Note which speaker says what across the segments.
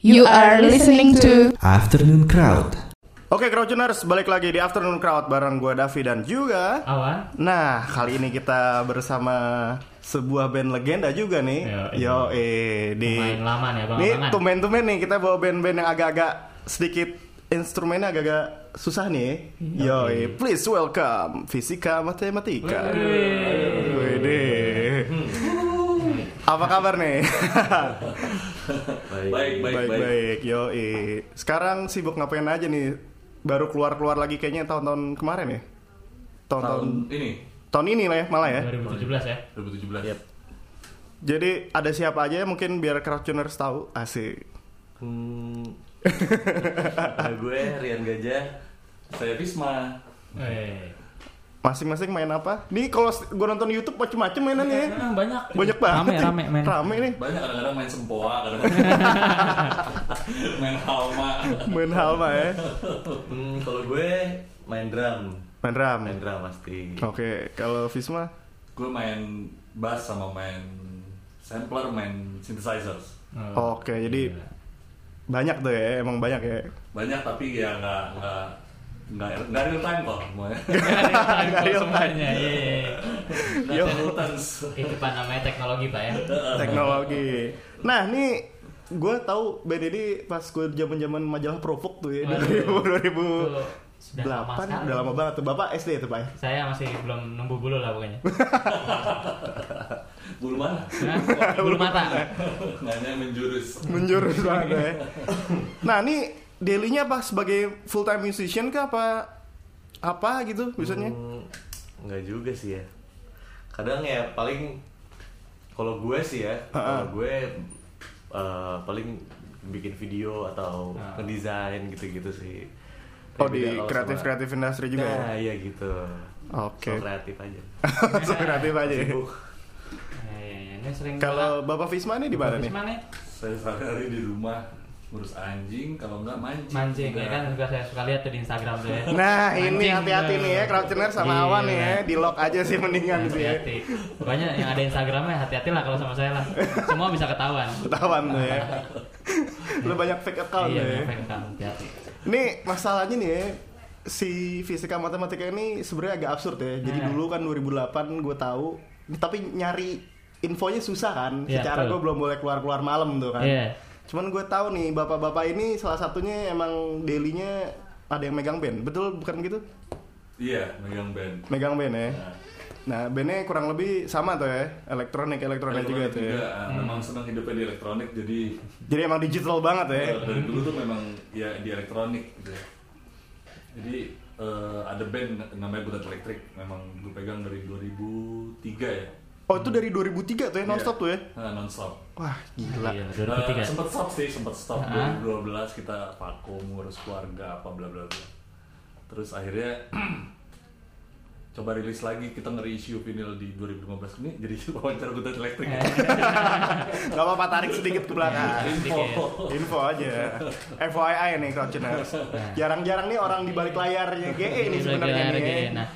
Speaker 1: You are listening to
Speaker 2: Afternoon Crowd.
Speaker 3: Oke, Crowdtuners, balik lagi di Afternoon Crowd bareng gue Davi dan juga
Speaker 4: Awan
Speaker 3: Nah, kali ini kita bersama sebuah band legenda juga nih.
Speaker 4: Yo,
Speaker 3: Yo, eh di
Speaker 4: Main lama nih abang
Speaker 3: Nih, tumen-tumen nih kita bawa band-band yang agak-agak sedikit instrumennya agak-agak susah nih. Yo, eh, please welcome Fisika Matematika. Wede Apa kabar nih?
Speaker 5: Baik, baik, baik.
Speaker 3: Baik-baik, yo Sekarang sibuk ngapain aja nih? Baru keluar-keluar lagi kayaknya tahun-tahun kemarin ya? Tahun-tahun
Speaker 5: Tahun ini
Speaker 3: tahun ini lah ya, malah ya.
Speaker 4: 2017 ya
Speaker 5: 2017.
Speaker 3: Jadi ada siapa aja ya mungkin biar crowdtuners tahu asik.
Speaker 6: Hmm, gue Rian Gajah.
Speaker 5: Saya Risma.
Speaker 4: Eh,
Speaker 3: Masing-masing main apa? Nih kalau gue nonton YouTube macem-macem mainannya ya.
Speaker 4: banyak
Speaker 3: Banyak banget.
Speaker 4: Rame
Speaker 3: nih.
Speaker 4: rame main
Speaker 3: Rame nih.
Speaker 5: Banyak kadang-kadang main sempoa, kadang-kadang main halma.
Speaker 3: Main halma ya.
Speaker 6: Hmm, kalau gue main drum.
Speaker 3: Main drum.
Speaker 6: Main drum pasti.
Speaker 3: Oke, kalau Visma
Speaker 5: Gue main bass sama main sampler, main synthesizers.
Speaker 4: Oh,
Speaker 3: Oke, jadi banyak tuh ya, emang banyak ya.
Speaker 5: Banyak tapi ya nggak nggak nggak nggak real time kok semuanya.
Speaker 3: Nggak real time.
Speaker 4: semuanya iya iya iya.
Speaker 3: Yo.
Speaker 5: Simultans.
Speaker 4: itu pak namanya teknologi pak ya
Speaker 3: Teknologi. Nah, nih gue tahu band ini pas gue zaman-zaman majalah Provok tuh ya,
Speaker 4: Waduh.
Speaker 3: 2000
Speaker 4: Tuh, sudah lama
Speaker 3: 8
Speaker 4: sekali
Speaker 3: udah lama banget tuh bapak SD itu pak ya
Speaker 4: saya masih belum numbuh bulu lah pokoknya
Speaker 5: Bulu mana?
Speaker 4: Bulu mata
Speaker 5: Nanya menjurus.
Speaker 3: menjurus banget ya nah ini dailynya apa sebagai full time musician kah apa apa gitu biasanya
Speaker 6: Hmm, nggak juga sih ya. Kadang ya paling kalau gue sih ya, kalau gue eh, paling bikin video atau
Speaker 4: Ah.
Speaker 6: ngedesain gitu-gitu sih.
Speaker 3: oh
Speaker 6: Tapi
Speaker 3: di
Speaker 6: beda kalau
Speaker 3: kreatif
Speaker 6: sama-
Speaker 3: kreatif industri juga
Speaker 6: Nah,
Speaker 3: ya
Speaker 6: iya gitu.
Speaker 3: Oke.
Speaker 6: So kreatif aja.
Speaker 3: so kreatif aja ya.
Speaker 6: Sibuk.
Speaker 4: Eh,
Speaker 3: kalau bapak Visma nih di mana nih
Speaker 4: mana
Speaker 5: Saya sehari-hari di rumah ngurus anjing, kalau nggak mancing.
Speaker 4: mancing ya
Speaker 5: Udah.
Speaker 4: kan juga saya suka lihat tuh di Instagram tuh ya
Speaker 3: nah ini
Speaker 4: Mancing
Speaker 3: hati-hati
Speaker 4: tuh.
Speaker 3: nih ya crowdtuner sama
Speaker 4: Iya.
Speaker 3: awan nih ya di lock aja sih mendingan sih ya
Speaker 4: hati-hati pokoknya yang ada Instagramnya hati-hati lah kalau sama saya lah semua bisa ketahuan
Speaker 3: ketahuan tuh ya lu banyak fake account
Speaker 4: iya
Speaker 3: tuh ya
Speaker 4: fake account, hati-hati
Speaker 3: Ini masalahnya nih ya, si fisika matematika ini sebenarnya agak absurd ya. Jadi
Speaker 4: Nah.
Speaker 3: dulu kan 2008 gue tahu, tapi nyari infonya susah kan.
Speaker 4: Iya,
Speaker 3: Secara gue belum boleh keluar-keluar malam tuh kan.
Speaker 4: Iya.
Speaker 3: Cuman gue tahu nih bapak-bapak ini salah satunya emang dailynya ada yang megang band. Betul bukan gitu?
Speaker 5: Iya, megang band.
Speaker 3: Megang band ya.
Speaker 5: Nah,
Speaker 3: Nah, bandnya kurang lebih sama tuh ya, elektronik elektronik juga tuh ya.
Speaker 5: ah, Memang senang hidupnya di elektronik, jadi
Speaker 3: Jadi emang digital banget ya.
Speaker 5: Eh, dari dulu tuh memang ya di elektronik gitu ya. Jadi eh, ada band namanya Butet Electric, memang gue pegang dari 2003 ya.
Speaker 3: Oh itu dari 2003 tuh ya, nonstop tuh ya.
Speaker 5: Nah, nonstop.
Speaker 3: Wah gila.
Speaker 4: Iya,
Speaker 5: Eh,
Speaker 4: 2003
Speaker 5: sempet stop sih, sempet stop
Speaker 4: Ah.
Speaker 5: 2012 kita vakum ngurus keluarga apa bla bla bla. Terus akhirnya coba rilis lagi kita nge-reissue vinyl di 2015 ini jadi wawancara Butet Electric.
Speaker 4: Eh.
Speaker 3: Gak apa-apa tarik sedikit ke belakang.
Speaker 4: sedikit.
Speaker 3: Info aja. FYI nih Crowdtuners. Jarang-jarang nih orang di balik layarnya GE nih
Speaker 4: Di
Speaker 3: sebenarnya nih. ya.
Speaker 4: RGE. Nah,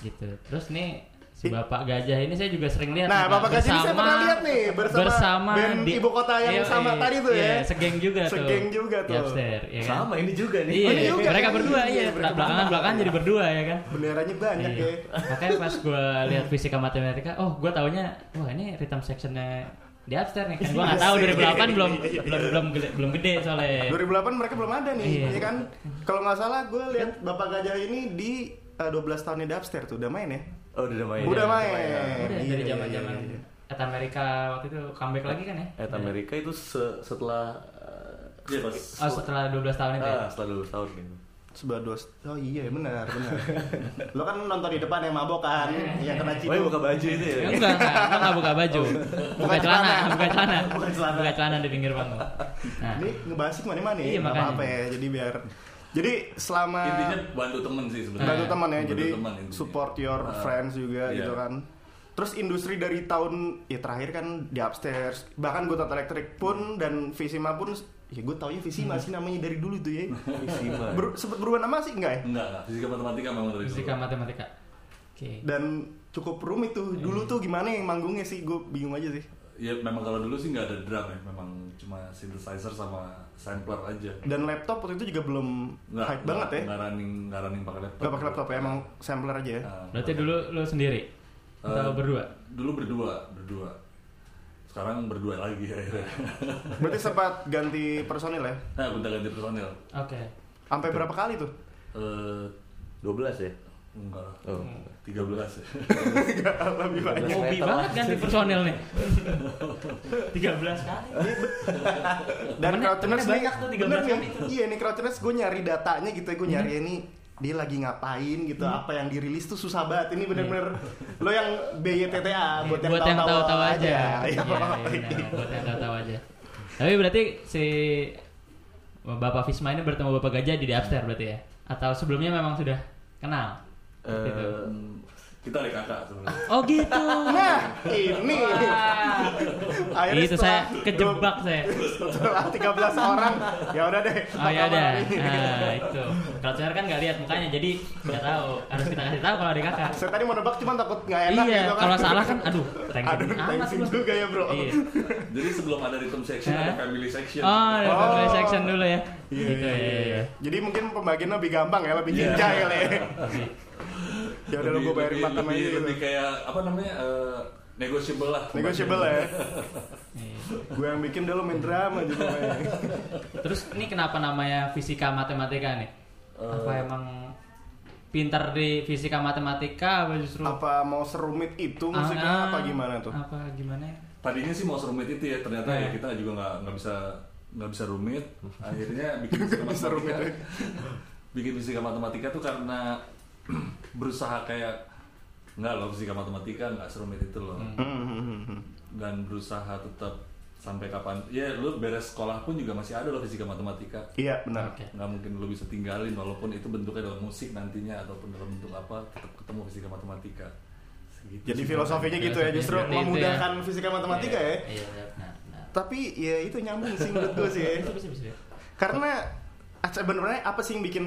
Speaker 4: gitu. Terus nih si Bapak Gajah ini saya juga sering lihat.
Speaker 3: Nah, Bapak Gajah ini saya pernah lihat nih bersama,
Speaker 4: bersama
Speaker 3: band
Speaker 4: di
Speaker 3: ibu kota yang
Speaker 4: Iya,
Speaker 3: sama
Speaker 4: iya,
Speaker 3: tadi tuh ya.
Speaker 4: iya, segeng juga tuh.
Speaker 3: Segeng juga tuh.
Speaker 4: upstairs, ya kan?
Speaker 6: Sama ini juga nih.
Speaker 4: Iya,
Speaker 3: Oh, ini juga,
Speaker 4: mereka
Speaker 3: kan?
Speaker 4: berdua
Speaker 3: Iya,
Speaker 4: iya, belakangan belakangan jadi berdua ya kan.
Speaker 3: Benderanya banyak
Speaker 4: Iya.
Speaker 3: ya.
Speaker 4: Makanya pas gue lihat fisika matematika, oh gue taunya, wah ini rhythm sectionnya di upstairs nih kan gue nggak tahu
Speaker 3: Iya sih.
Speaker 4: 2008 belum belum belum gede, belum gede soalnya
Speaker 3: 2008 mereka belum ada nih,
Speaker 4: Iya.
Speaker 3: ya kan? Kalau nggak salah gue lihat Bapak Gajah ini di eh, 12 tahunnya di upstairs tuh udah main ya.
Speaker 6: Oh, udah main.
Speaker 3: Udah
Speaker 6: ya?
Speaker 3: main.
Speaker 4: udah
Speaker 3: Iya,
Speaker 4: dari
Speaker 3: iya,
Speaker 4: zaman
Speaker 3: iya,
Speaker 4: zaman
Speaker 3: iya.
Speaker 4: at Amerika waktu itu comeback lagi kan ya
Speaker 6: Et Amerika itu se- setelah eh,
Speaker 5: Iya, pas
Speaker 4: oh setelah 12 tahun itu ya?
Speaker 6: ah, setelah 12 tahun gitu.
Speaker 3: Sebelah dua. Oh iya benar benar. Lo kan nonton di depan yang mabok kan, yang kena
Speaker 6: Oh, iya, buka baju itu ya?
Speaker 4: Ya, enggak, enggak, enggak, buka baju Buka celana, buka celana
Speaker 3: Buka celana.
Speaker 4: Buka celana di pinggir panggung Nah,
Speaker 3: Ini ngebahas ke mana-mana
Speaker 4: Iya,
Speaker 3: ya,
Speaker 4: makanya.
Speaker 3: apa-apa ya. Jadi biar, jadi selama
Speaker 5: intinya bantu temen sih sebenarnya.
Speaker 3: bantu teman ya,
Speaker 5: Bantu
Speaker 3: jadi
Speaker 5: intinya.
Speaker 3: support your
Speaker 5: Ah,
Speaker 3: friends juga
Speaker 5: iya.
Speaker 3: gitu kan. Terus industri dari tahun ya terakhir kan di upstairs, bahkan gue elektrik pun dan Visima pun ya gue taunya Visima sih namanya dari dulu tuh ya.
Speaker 6: Visima.
Speaker 3: Ber, sempet berubah nama sih enggak ya?
Speaker 5: Enggak, enggak. Fisika matematika memang dari
Speaker 4: fisika
Speaker 5: dulu.
Speaker 4: matematika Oke
Speaker 3: Dan cukup rumit tuh. Dulu tuh gimana yang manggungnya sih? Gue bingung aja sih.
Speaker 5: Ya memang kalau dulu sih nggak ada drum ya, memang cuma synthesizer sama sampler aja.
Speaker 3: Dan laptop waktu itu juga belum
Speaker 5: Nggak,
Speaker 3: hype banget ya.
Speaker 5: Nggak running, nggak running pakai laptop.
Speaker 3: Gak pakai laptop ya, emang sampler aja ya.
Speaker 5: Nah,
Speaker 4: Berarti dulu lu sendiri atau
Speaker 5: Eh,
Speaker 4: berdua?
Speaker 5: Dulu berdua, berdua. Sekarang berdua lagi akhirnya.
Speaker 3: Berarti sempat ganti personil ya?
Speaker 5: nah, gonta ganti personil.
Speaker 4: Oke.
Speaker 3: Sampai berapa kali tuh?
Speaker 5: Eh,
Speaker 6: 12 ya?
Speaker 5: enggak lah.
Speaker 6: Oh.
Speaker 5: 13 ya.
Speaker 3: Lebih banyak.
Speaker 4: Hobi banget ganti personil nih. 13 kali.
Speaker 3: Dan Crowdtuners nih,
Speaker 4: banyak tuh, 13
Speaker 3: bener nih.
Speaker 4: kali.
Speaker 3: Iya nih Crowdtuners gue nyari datanya gitu ya, gue nyari ini dia lagi ngapain gitu, apa yang dirilis tuh susah banget. Ini bener-bener lo yang BYTTA buat yang
Speaker 4: buat yang tahu-tahu aja.
Speaker 3: Iya.
Speaker 4: Iya, iya, buat yang tahu-tahu aja. Tapi berarti si Bapak Fisma ini bertemu Bapak Gajah di Upstairs berarti ya? Atau sebelumnya memang sudah kenal? Seperti itu.
Speaker 5: Kita ada kakak sebenarnya.
Speaker 4: Oh gitu.
Speaker 3: Nah, ini.
Speaker 4: Wah.
Speaker 3: Akhirnya
Speaker 4: Itu
Speaker 3: setelah-
Speaker 4: saya kejebak saya.
Speaker 3: Setelah 13 orang, ya udah deh.
Speaker 4: Oh ya
Speaker 3: ini?
Speaker 4: Nah, itu. Kalau saya kan nggak lihat mukanya jadi nggak tahu. Harus kita kasih tahu kalau ada kakak.
Speaker 3: Saya tadi mau nebak cuman takut nggak enak
Speaker 4: iya,
Speaker 3: gitu kan.
Speaker 4: kalau salah kan aduh, thanks
Speaker 3: Aduh,
Speaker 4: amat
Speaker 3: juga ya bro.
Speaker 4: Iya.
Speaker 5: Jadi sebelum ada rhythm section ada family section.
Speaker 4: Oh, ada
Speaker 3: Oh.
Speaker 4: family section dulu ya.
Speaker 3: Iya,
Speaker 4: Gitu
Speaker 3: iya,
Speaker 4: ya.
Speaker 3: iya. Jadi mungkin pembagiannya lebih gampang ya, lebih
Speaker 5: Iya.
Speaker 3: cincai kali ya. Ya udah lo gue bayarin makan aja gitu.
Speaker 5: lebih kayak apa namanya eh, negotiable lah.
Speaker 3: Negotiable ya.
Speaker 4: iya.
Speaker 3: Gue yang bikin dulu main drama juga.
Speaker 4: Terus ini kenapa namanya fisika matematika nih? Apa
Speaker 5: Eh.
Speaker 4: emang pintar di fisika matematika apa justru
Speaker 3: Apa mau serumit itu
Speaker 4: Ah,
Speaker 3: apa gimana tuh?
Speaker 4: Apa gimana?
Speaker 5: Tadinya sih mau serumit itu ya, ternyata
Speaker 4: Eh.
Speaker 5: ya kita juga nggak nggak bisa nggak bisa rumit. Akhirnya bikin fisika matematika. bikin fisika matematika tuh karena berusaha kayak nggak loh fisika matematika nggak serumit itu loh.
Speaker 3: Hmm, hmm, hmm, hmm.
Speaker 5: Dan berusaha tetap sampai kapan ya lu beres sekolah pun juga masih ada loh fisika matematika
Speaker 3: Iya benar.
Speaker 5: Nggak mungkin lu bisa tinggalin walaupun itu bentuknya dalam musik nantinya ataupun dalam bentuk apa tetap ketemu fisika matematika Segitu
Speaker 3: Jadi
Speaker 5: sih.
Speaker 3: filosofinya gitu ya, justru
Speaker 4: ya.
Speaker 3: memudahkan fisika matematika ya.
Speaker 4: Iya, iya, benar, benar.
Speaker 3: Tapi ya itu nyambung sih menurut gue sih. ya.
Speaker 4: Bisa, bisa, bisa.
Speaker 3: Karena sebenarnya apa sih yang bikin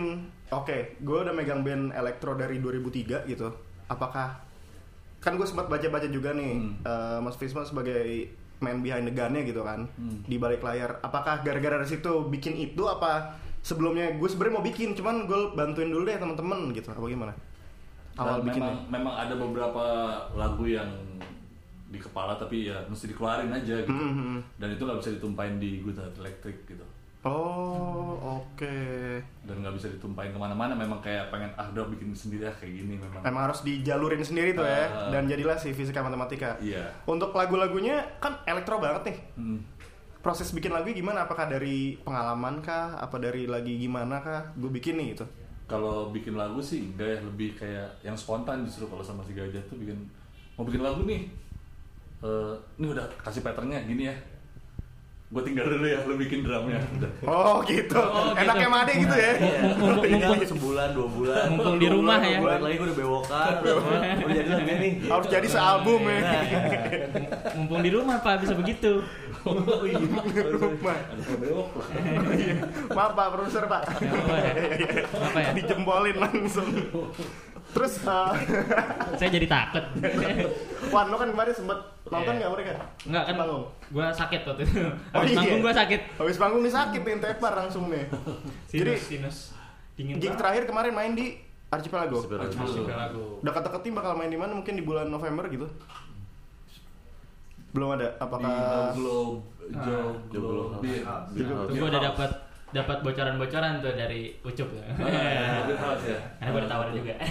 Speaker 3: oke, gue udah megang band elektro dari 2003 gitu. Apakah kan gue sempat baca-baca juga nih
Speaker 5: Hmm.
Speaker 3: eh, Mas Fisma sebagai man behind the gun-nya gitu kan
Speaker 5: Hmm.
Speaker 3: di balik layar. Apakah gara-gara dari situ bikin itu apa sebelumnya gue sebenarnya mau bikin cuman gue bantuin dulu deh teman-teman gitu. Apa gimana? Awal
Speaker 5: Dan
Speaker 3: bikinnya.
Speaker 5: memang, memang ada beberapa lagu yang di kepala tapi ya mesti dikeluarin aja gitu
Speaker 3: Hmm, hmm,
Speaker 5: dan itu nggak bisa ditumpahin di guitar elektrik gitu
Speaker 3: Oh, oke.
Speaker 5: dan nggak bisa ditumpahin ke mana-mana memang kayak pengen ah udah bikin sendiri ah kayak gini memang
Speaker 3: Emang harus dijalurin sendiri tuh ya
Speaker 5: Ah.
Speaker 3: dan jadilah si fisika matematika.
Speaker 5: iya
Speaker 3: Untuk lagu-lagunya kan elektro banget nih.
Speaker 5: Hmm.
Speaker 3: Proses bikin lagu gimana? Apakah dari pengalaman kah? Apa dari lagi gimana kah? Gue bikin nih gitu.
Speaker 5: kalau bikin lagu sih enggak ya lebih kayak yang spontan justru kalau sama si gajah tuh bikin mau bikin lagu nih Eh, ini udah kasih patternnya gini ya gue tinggal dulu ya lu bikin drumnya
Speaker 3: Oh gitu.
Speaker 4: Oh, gitu.
Speaker 3: Enaknya Made gitu ya.
Speaker 4: Mumpung, mumpung,
Speaker 6: Tinggal sebulan, dua bulan.
Speaker 4: Mumpung di rumah
Speaker 6: bulan,
Speaker 4: ya.
Speaker 6: bulan lagi gue udah bewokan. Udah jadi lagi nih.
Speaker 3: Harus jadi sealbum ya.
Speaker 4: mumpung di rumah pak bisa begitu.
Speaker 6: Oh iya.
Speaker 3: Rumah. Iya. Maaf Pak, produser Pak.
Speaker 4: Apa ya?
Speaker 3: Dijempolin langsung. Terus uh,
Speaker 4: Saya jadi takut.
Speaker 3: Wan, lo kan kemarin sempet nonton
Speaker 4: Iya.
Speaker 3: nggak mereka?
Speaker 4: Enggak kan
Speaker 3: Panggung.
Speaker 4: gue sakit waktu itu.
Speaker 3: Oh,
Speaker 4: Habis
Speaker 3: iya.
Speaker 4: panggung gue sakit.
Speaker 3: Habis panggung nih sakit nih, tepar langsung nih. Jadi
Speaker 4: Sinus. Dingin
Speaker 3: gig
Speaker 4: banget.
Speaker 3: terakhir kemarin main di Archipelago.
Speaker 4: Archipelago.
Speaker 3: Dekat-dekat tim bakal main di mana? Mungkin di bulan November gitu. Belum ada.
Speaker 5: di
Speaker 3: Apakah
Speaker 5: Globe
Speaker 4: Ah.
Speaker 5: Joe
Speaker 6: Globe
Speaker 5: Globe
Speaker 6: House.
Speaker 5: Beer.
Speaker 6: House.
Speaker 4: Itu gue udah dapat dapat bocoran-bocoran tuh dari Ucup ya.
Speaker 5: Ah, Beer House ya
Speaker 4: Karena gue udah tawarin juga.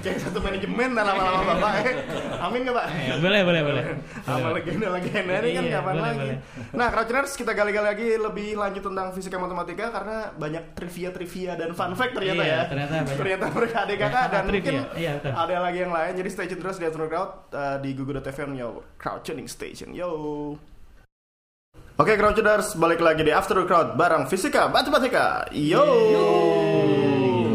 Speaker 3: kayak satu manajemen lah lama-lama bapak ya? Amin nggak pak?
Speaker 4: Ya, boleh, boleh, boleh.
Speaker 3: Sama legenda legenda ini kan
Speaker 4: Iya,
Speaker 3: kapan
Speaker 4: boleh,
Speaker 3: lagi?
Speaker 4: boleh.
Speaker 3: Nah, Crouchers kita gali-gali lagi lebih lanjut tentang fisika matematika karena banyak trivia-trivia dan fun fact ternyata
Speaker 4: Iya,
Speaker 3: ya.
Speaker 4: ternyata banyak.
Speaker 3: Ternyata mereka adik kakak dan
Speaker 4: trivia.
Speaker 3: mungkin
Speaker 4: Iya,
Speaker 3: ada lagi yang lain. Jadi stay tune terus di Afternoon Crowd uh, di Google.fm yo Crowd Tuning Station yo. Oke Crouchers, balik lagi di Afternoon Crowd bareng Fisika Matematika. Yo.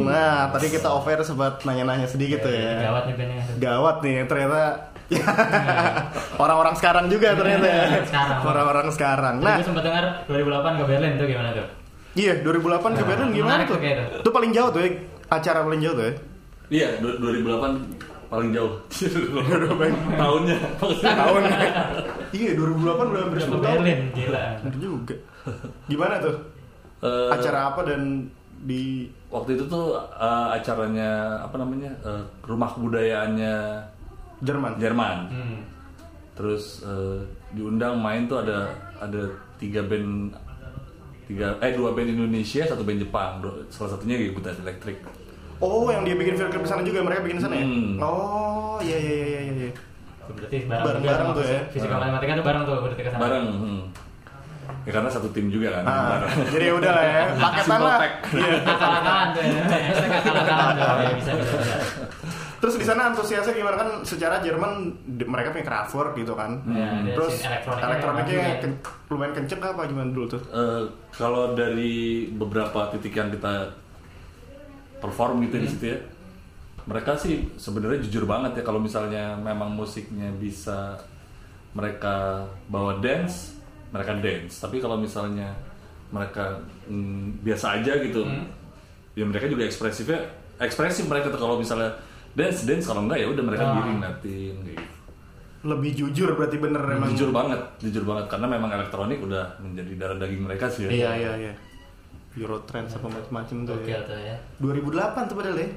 Speaker 3: Nah, tadi kita offer sempat nanya-nanya sedikit tuh ya.
Speaker 4: Gawat nih bandnya.
Speaker 3: Gawat nih ternyata orang-orang sekarang juga ternyata ya.
Speaker 4: Sekarang.
Speaker 3: Orang-orang sekarang.
Speaker 4: Nah,
Speaker 3: Nah,
Speaker 4: gue sempat dengar 2008 ke Berlin tuh gimana tuh?
Speaker 3: iya 2008 ke Berlin gimana tuh?
Speaker 4: itu.
Speaker 3: Itu paling jauh tuh ya, acara paling jauh tuh ya.
Speaker 5: Iya, du- 2008 paling jauh. Tahunnya.
Speaker 3: Tahun. iya 2008 udah hampir
Speaker 4: Udah
Speaker 3: 10
Speaker 4: ke
Speaker 3: tahun.
Speaker 4: Berlin, gila.
Speaker 3: Bener juga. Gimana tuh?
Speaker 5: Eh,
Speaker 3: Acara apa dan di
Speaker 5: waktu itu tuh eh, acaranya apa namanya eh, rumah kebudayaannya
Speaker 3: Jerman?
Speaker 5: Jerman.
Speaker 4: Hmm.
Speaker 5: Terus eh, diundang main tuh ada ada tiga band tiga eh dua band Indonesia satu band Jepang salah satunya Gigutan Electric
Speaker 3: Oh, yang dia bikin film sana juga mereka bikin di sana ya?
Speaker 5: Hmm.
Speaker 3: Oh, iya iya iya iya iya.
Speaker 4: Berarti bareng,
Speaker 3: Bareng-bareng
Speaker 4: juga
Speaker 3: tuh ya.
Speaker 4: Fisika matematika tuh bareng tuh berarti ke sana.
Speaker 5: bareng hmm. ya karena satu tim juga kan
Speaker 3: Ah,
Speaker 5: bareng
Speaker 3: jadi udah lah ya, paketan
Speaker 5: Simple
Speaker 3: lah. Iya.
Speaker 4: Akal-akalan tuh ya. Hashtag akal-akalan tuh. Ya, bisa bisa.
Speaker 3: Terus di sana antusiasnya gimana kan? Secara Jerman mereka punya Kraftwerk gitu kan.
Speaker 4: Ya, ada
Speaker 3: Terus
Speaker 4: elektroniknya
Speaker 3: elektroniknya ken- lumayan kenceng apa gimana dulu tuh?
Speaker 5: Eh, kalau dari beberapa titik yang kita perform gitu di situ ya. Mereka sih sebenarnya jujur banget ya kalau misalnya memang musiknya bisa mereka bawa dance mereka dance. Tapi kalau misalnya mereka mm, biasa aja gitu ya mereka juga ekspresifnya ekspresif mereka tuh kalau misalnya dance dance. Kalau enggak ya udah mereka
Speaker 4: Ah.
Speaker 5: diri natin gitu.
Speaker 3: Lebih jujur berarti bener emang.
Speaker 5: jujur banget jujur banget. Karena memang elektronik udah menjadi darah daging mereka sih ya.
Speaker 3: Iya iya iya. Eurotrend apa macam-macam tuh
Speaker 4: Oke
Speaker 3: ya.
Speaker 4: tuh ya.
Speaker 3: 2008 tuh padahal ya.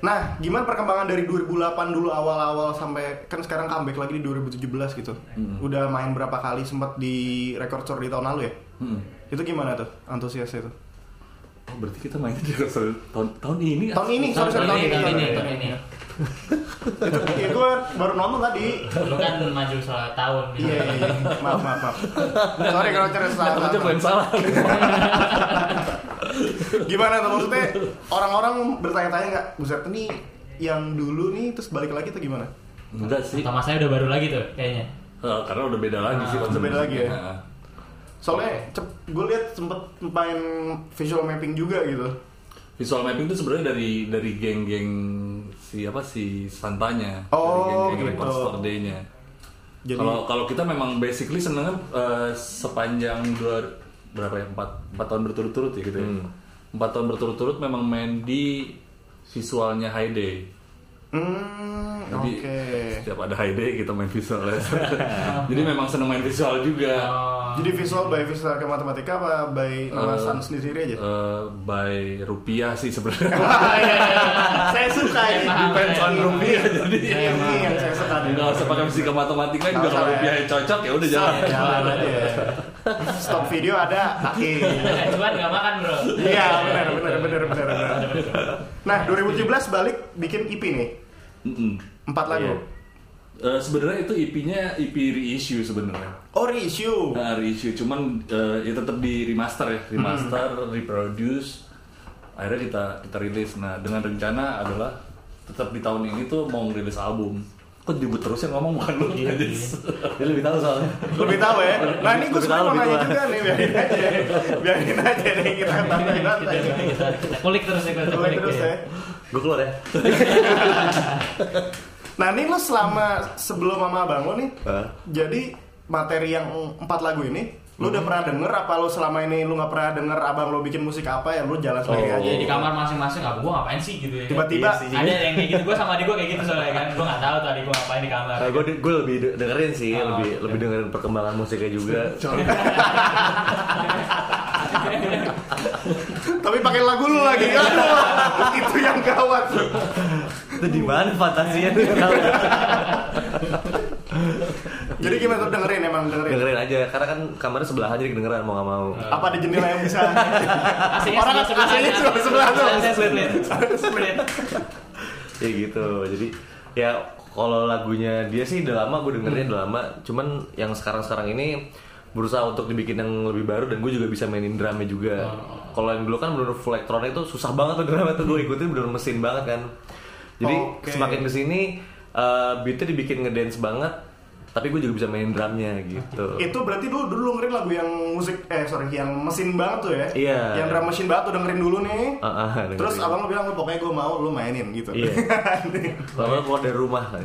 Speaker 3: Nah, gimana perkembangan dari 2008 dulu awal-awal sampai kan sekarang comeback lagi di 2017 gitu. Udah main berapa kali sempat di record store di tahun lalu ya? Itu gimana tuh antusiasnya tuh?
Speaker 5: Oh, berarti kita mainnya di konser tahun tahun ini
Speaker 3: Tahun ini, sorry, sorry, tahun ini,
Speaker 4: tahun ini,
Speaker 3: tahun
Speaker 4: tahun
Speaker 3: ini.
Speaker 4: ini.
Speaker 3: Itu ya gue baru nonton tadi.
Speaker 4: Lu kan maju soal tahun gitu.
Speaker 3: Iya, iya, iya. Maaf, maaf, maaf. Sorry kalau cerita salah.
Speaker 5: Aja yang salah.
Speaker 3: Gimana tuh maksudnya? Orang-orang bertanya-tanya nggak, Buset ini yang dulu nih terus balik lagi tuh gimana?
Speaker 5: Enggak sih.
Speaker 4: Atau masanya udah baru lagi tuh kayaknya.
Speaker 5: Karena udah beda lagi sih
Speaker 4: Ah,
Speaker 3: udah beda lagi ya? Soalnya gue lihat sempet main visual mapping juga gitu.
Speaker 5: Visual mapping itu sebenarnya dari dari geng-geng si apa si Santanya,
Speaker 3: Oh,
Speaker 5: dari geng-geng
Speaker 3: gitu.
Speaker 5: Record Store Day-nya. Kalau kalau kita memang basically senengnya eh, sepanjang dua berapa ya empat empat tahun berturut-turut ya gitu ya. Empat tahun berturut-turut memang main di visualnya High Day.
Speaker 3: Hmm,
Speaker 5: Jadi
Speaker 3: oke.
Speaker 5: setiap ada High Day kita main visual. Jadi memang seneng main visual juga.
Speaker 4: Oh.
Speaker 3: Jadi visual by visual ke matematika apa by nama
Speaker 5: Eh,
Speaker 3: Sun sendiri aja?
Speaker 5: Eh, by rupiah sih sebenarnya.
Speaker 3: Ah, iya, iya. saya suka ini.
Speaker 5: Depends on rupiah jadi.
Speaker 3: Ini yang saya suka nih.
Speaker 5: Nggak usah pakai fisika matematika juga kalau rupiah
Speaker 3: ya.
Speaker 5: yang cocok ya udah jalan.
Speaker 3: Jalan aja. Stop video ada. Oke.
Speaker 4: Cuman nggak makan bro.
Speaker 3: Iya benar benar benar benar benar. Nah 2017 balik bikin EP nih empat lagu.
Speaker 6: Iya.
Speaker 5: Eh, sebenarnya itu IP-nya IP reissue sebenarnya.
Speaker 3: Oh reissue.
Speaker 5: Nah, reissue cuman eh, ya tetap di remaster ya, remaster, reproduce. Akhirnya kita kita rilis. Nah, dengan rencana adalah tetap di tahun ini tuh mau ngerilis album. Kok dibut terus yang ngomong bukan lu?
Speaker 6: Iya,
Speaker 5: Najis.
Speaker 6: Dia lebih tahu soalnya.
Speaker 3: Lebih tahu ya. Nah ini gue sebenarnya mau nanya juga nih biarin aja. Biarin aja nih kita
Speaker 4: kita, kita kulik terus ya,
Speaker 3: Mulai terus ya.
Speaker 6: Gue keluar ya.
Speaker 3: Nah ini lo selama sebelum mama abang lo nih, jadi materi yang empat lagu ini, lo udah pernah denger apa lo selama ini lo nggak pernah denger abang lo bikin musik apa ya lo jalan sendiri
Speaker 6: Oh.
Speaker 3: aja?
Speaker 4: Di kamar masing-masing, ah gue ngapain sih gitu ya.
Speaker 3: Tiba-tiba
Speaker 6: Iya sih.
Speaker 4: ada yang kayak gitu, gue sama adik gue kayak gitu soalnya kan Gue gak tahu tuh adik gue ngapain di kamar
Speaker 6: Nah, gue gue lebih de- dengerin sih,
Speaker 4: Oh,
Speaker 6: lebih
Speaker 4: oke.
Speaker 6: lebih dengerin perkembangan musiknya juga.
Speaker 3: tapi pakai lagu lo lagi, aduh itu yang gawat.
Speaker 6: Itu di mana fantasinya tuh?
Speaker 3: Jadi gimana tuh dengerin emang dengerin?
Speaker 6: dengerin aja, karena kan kamarnya sebelahan jadi kedengeran mau gak mau.
Speaker 3: Apa ada jendela yang bisa? Orang
Speaker 4: sebelah
Speaker 3: AC-nya sebelah sebelah. tuh.
Speaker 4: Split
Speaker 6: ya gitu jadi ya kalau lagunya dia sih udah lama gue dengerin udah lama. Cuman yang sekarang sekarang ini berusaha untuk dibikin yang lebih baru dan gue juga bisa mainin drumnya juga. Kalau yang dulu kan bener full elektronik itu susah banget tuh drumnya tuh gue ikutin bener mesin banget kan. Jadi
Speaker 3: Oke.
Speaker 6: semakin ke sini uh, beatnya dibikin ngedance banget tapi gue juga bisa main drumnya gitu
Speaker 3: Itu berarti dulu dulu dengerin lagu yang musik eh sorry yang mesin banget tuh ya.
Speaker 6: Iya.
Speaker 3: Yang drum mesin banget tuh dengerin dulu nih.
Speaker 6: Ah, ah, dengerin.
Speaker 3: Terus abang lo bilang "Lu pokoknya gue mau lu mainin gitu.
Speaker 6: Iya. Lama keluar dari rumah kan.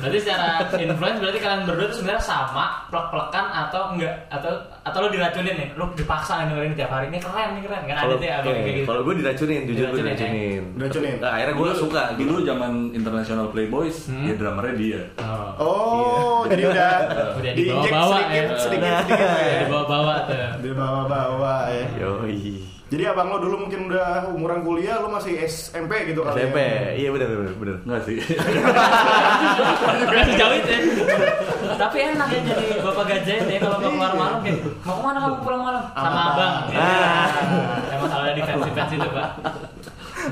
Speaker 4: berarti secara influence berarti kalian berdua tuh sebenarnya sama plek-plekan atau enggak atau atau lo diracunin nih lo dipaksa dengerin tiap hari ini keren nih keren kan ada tuh ya abang
Speaker 6: iya,
Speaker 4: kayak gitu
Speaker 6: kalau gue diracunin, jujur gue
Speaker 4: Diracunin, ya?
Speaker 6: diracunin.
Speaker 3: Diracunin.
Speaker 6: Nah, akhirnya gue suka gitu.
Speaker 5: Dulu zaman International Playboys,
Speaker 4: Hmm?
Speaker 5: ya drummernya dia.
Speaker 4: oh.
Speaker 3: Oh, jadi udah
Speaker 4: Udah
Speaker 3: diinjek
Speaker 4: dibawa-bawa
Speaker 3: sedikit,
Speaker 4: ya.
Speaker 3: sedikit,
Speaker 6: Nah.
Speaker 3: sedikit ya.
Speaker 4: dibawa-bawa tuh
Speaker 3: Dibawa-bawa ya.
Speaker 6: Yoi.
Speaker 3: Jadi abang lo dulu mungkin udah umuran kuliah, lo masih SMP gitu kali
Speaker 6: SMP,
Speaker 3: ya?
Speaker 6: iya benar benar benar.
Speaker 5: Enggak sih.
Speaker 4: Gak sejauh itu ya. Tapi enak ya jadi bapak gajah ya kalau mau keluar malam kayak mau ke mana kamu pulang malam sama abang. Ya. Emang selalu ada defense defense itu pak.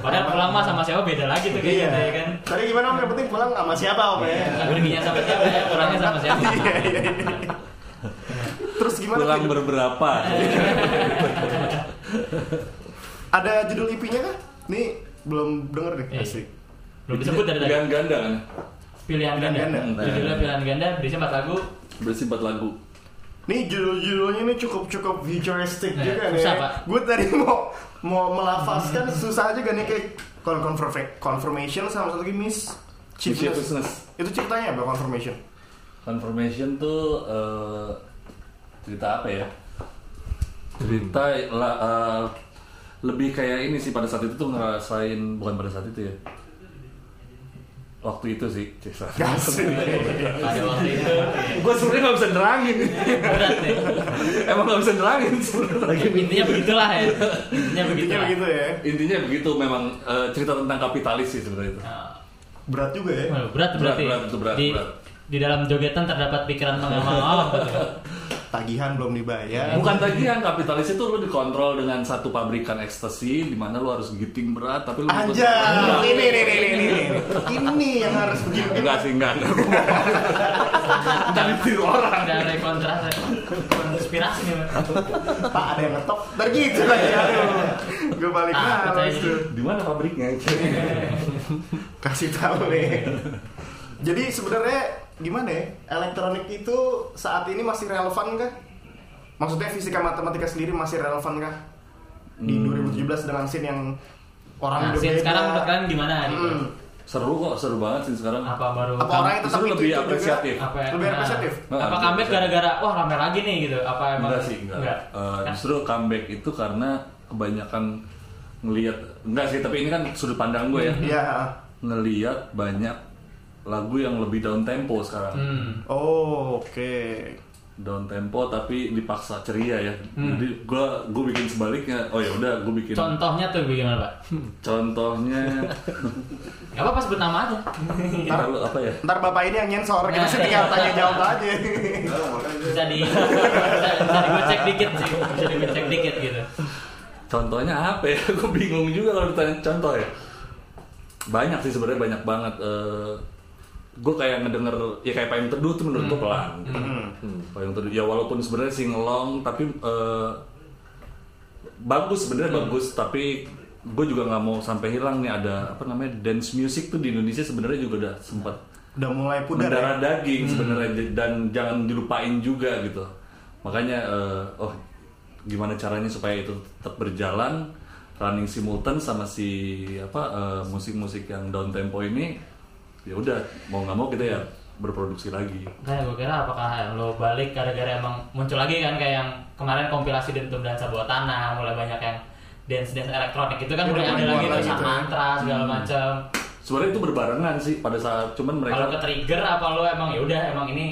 Speaker 4: Padahal pulang mah sama siapa beda lagi tuh kayaknya
Speaker 3: Iya.
Speaker 4: ya kan.
Speaker 3: Tadi gimana om? Yang penting pulang sama siapa om ya?
Speaker 4: Perginya sama siapa ya, pulangnya sama siapa.
Speaker 3: Iya, iya, iya. Terus gimana?
Speaker 5: Pulang berberapa?
Speaker 3: Ada judul IP-nya kah? Nih belum denger deh.
Speaker 4: Iya.
Speaker 3: Asik.
Speaker 4: Belum disebut dari tadi.
Speaker 5: Pilihan ganda kan?
Speaker 4: Pilihan ganda. Judulnya pilihan ganda, berisi empat lagu.
Speaker 5: Berarti empat lagu.
Speaker 3: Nih judul-judulnya ini cukup cukup futuristic
Speaker 4: Iya,
Speaker 3: juga nih. Gue tadi mau mau melafazkan susah juga nih kayak con- confirma- confirmation sama satu lagi miss. Itu ceritanya apa confirmation?
Speaker 5: Confirmation tuh eh, cerita apa ya? Cerita la- eh, lebih kayak ini sih pada saat itu tuh ngerasain bukan pada saat itu ya. Waktu itu sih.
Speaker 3: Gas.
Speaker 4: Pada waktu itu
Speaker 5: Gue sebenarnya nggak bisa nerangin.
Speaker 4: berat nih.
Speaker 5: Emang nggak bisa nerangin sebenarnya.
Speaker 4: Intinya begitulah ya. Intinya begitu.
Speaker 3: Intinya begitu ya.
Speaker 5: Intinya begitu memang eh, cerita tentang kapitalis sih sebenarnya itu.
Speaker 3: Berat juga ya.
Speaker 4: berat
Speaker 5: Berat,
Speaker 4: berarti.
Speaker 5: berat, itu berat,
Speaker 4: di,
Speaker 5: berat.
Speaker 4: di dalam jogetan terdapat pikiran mengamal
Speaker 3: Tagihan belum dibayar.
Speaker 5: Bukan tagihan kapitalis itu lu dikontrol dengan satu pabrikan ekstasi di mana lu harus giting berat tapi lu
Speaker 3: Anjay, ini nih nih nih nih. Ini yang harus begini.
Speaker 5: Enggak sih, enggak. Jangan ditiru orang.
Speaker 4: Ada ada kontra konspirasi nih. Pak.
Speaker 3: Pak ada yang ngetok. Ntar gitu lagi. Aduh. Gue balik
Speaker 4: Ah.
Speaker 5: Di mana pabriknya?
Speaker 3: Kasih tahu nih. Jadi sebenarnya gimana ya? Elektronik itu saat ini masih relevan kah? Maksudnya fisika matematika sendiri masih relevan kah? Di 2017 dengan scene yang orang
Speaker 4: Nah,
Speaker 3: udah
Speaker 4: scene
Speaker 3: beda.
Speaker 4: sekarang menurut kalian gimana nih?
Speaker 3: Hmm.
Speaker 5: Seru kok, seru banget sih sekarang.
Speaker 4: Apa baru
Speaker 3: Apa orang itu,
Speaker 5: lebih
Speaker 3: itu juga?
Speaker 5: apresiatif.
Speaker 4: apa ya?
Speaker 3: Lebih
Speaker 4: nah,
Speaker 3: apresiatif?
Speaker 5: Nah,
Speaker 4: apa
Speaker 5: lebih
Speaker 4: comeback gara-gara wah rame lagi nih gitu? Apa emang
Speaker 5: Enggak sih, enggak. Eh,
Speaker 4: Kan?
Speaker 5: justru comeback itu karena kebanyakan ngelihat enggak sih, tapi ini kan sudut pandang gue ya.
Speaker 3: Iya.
Speaker 5: Ngelihat banyak lagu yang lebih down tempo sekarang.
Speaker 4: Hmm.
Speaker 3: Oh, oke.
Speaker 5: Down tempo tapi dipaksa ceria ya.
Speaker 4: Hmm.
Speaker 5: Jadi gue gue bikin sebaliknya. Oh ya udah, gue bikin
Speaker 4: Contohnya tuh gimana pak?
Speaker 5: contohnya
Speaker 4: Gak apa-apa sebut nama aja.
Speaker 5: Ntar lu apa ya?
Speaker 3: Ntar bapak ini yang nyensor, kita sih tinggal tanya jawab aja.
Speaker 4: bisa di bisa, bisa digocek dikit sih, bisa digocek dikit gitu.
Speaker 5: Contohnya apa ya? Gue bingung juga kalau ditanya contoh ya. Banyak sih sebenarnya banyak banget. Gue kayak ngedenger ya kayak payung teduh tuh menurut gue pelan. gitu. Hmm, payung teduh. Ya walaupun sebenarnya singelong tapi eh, bagus sebenarnya bagus. Tapi gue juga nggak mau sampai hilang nih ada apa namanya dance music tuh di Indonesia sebenarnya juga udah sempat
Speaker 3: Udah mulai pudar ya?
Speaker 5: daging sebenarnya. Dan jangan dilupain juga gitu. Makanya eh, oh gimana caranya supaya itu tetap berjalan? Running simultan sama si apa eh, musik-musik yang down tempo ini ya udah mau nggak mau kita ya berproduksi lagi
Speaker 4: Kayak gue kira apakah lo balik gara-gara emang muncul lagi kan kayak yang kemarin kompilasi Dentum Dansa Bawah Tanah mulai banyak yang dance dance elektronik itu kan
Speaker 3: Udah
Speaker 4: mulai ada
Speaker 3: mulai
Speaker 4: lagi tuh
Speaker 3: ya.
Speaker 4: mantra segala macam.
Speaker 5: sebenarnya itu berbarengan sih pada saat cuman mereka
Speaker 4: Kalau ke trigger apa lo emang ya udah emang ini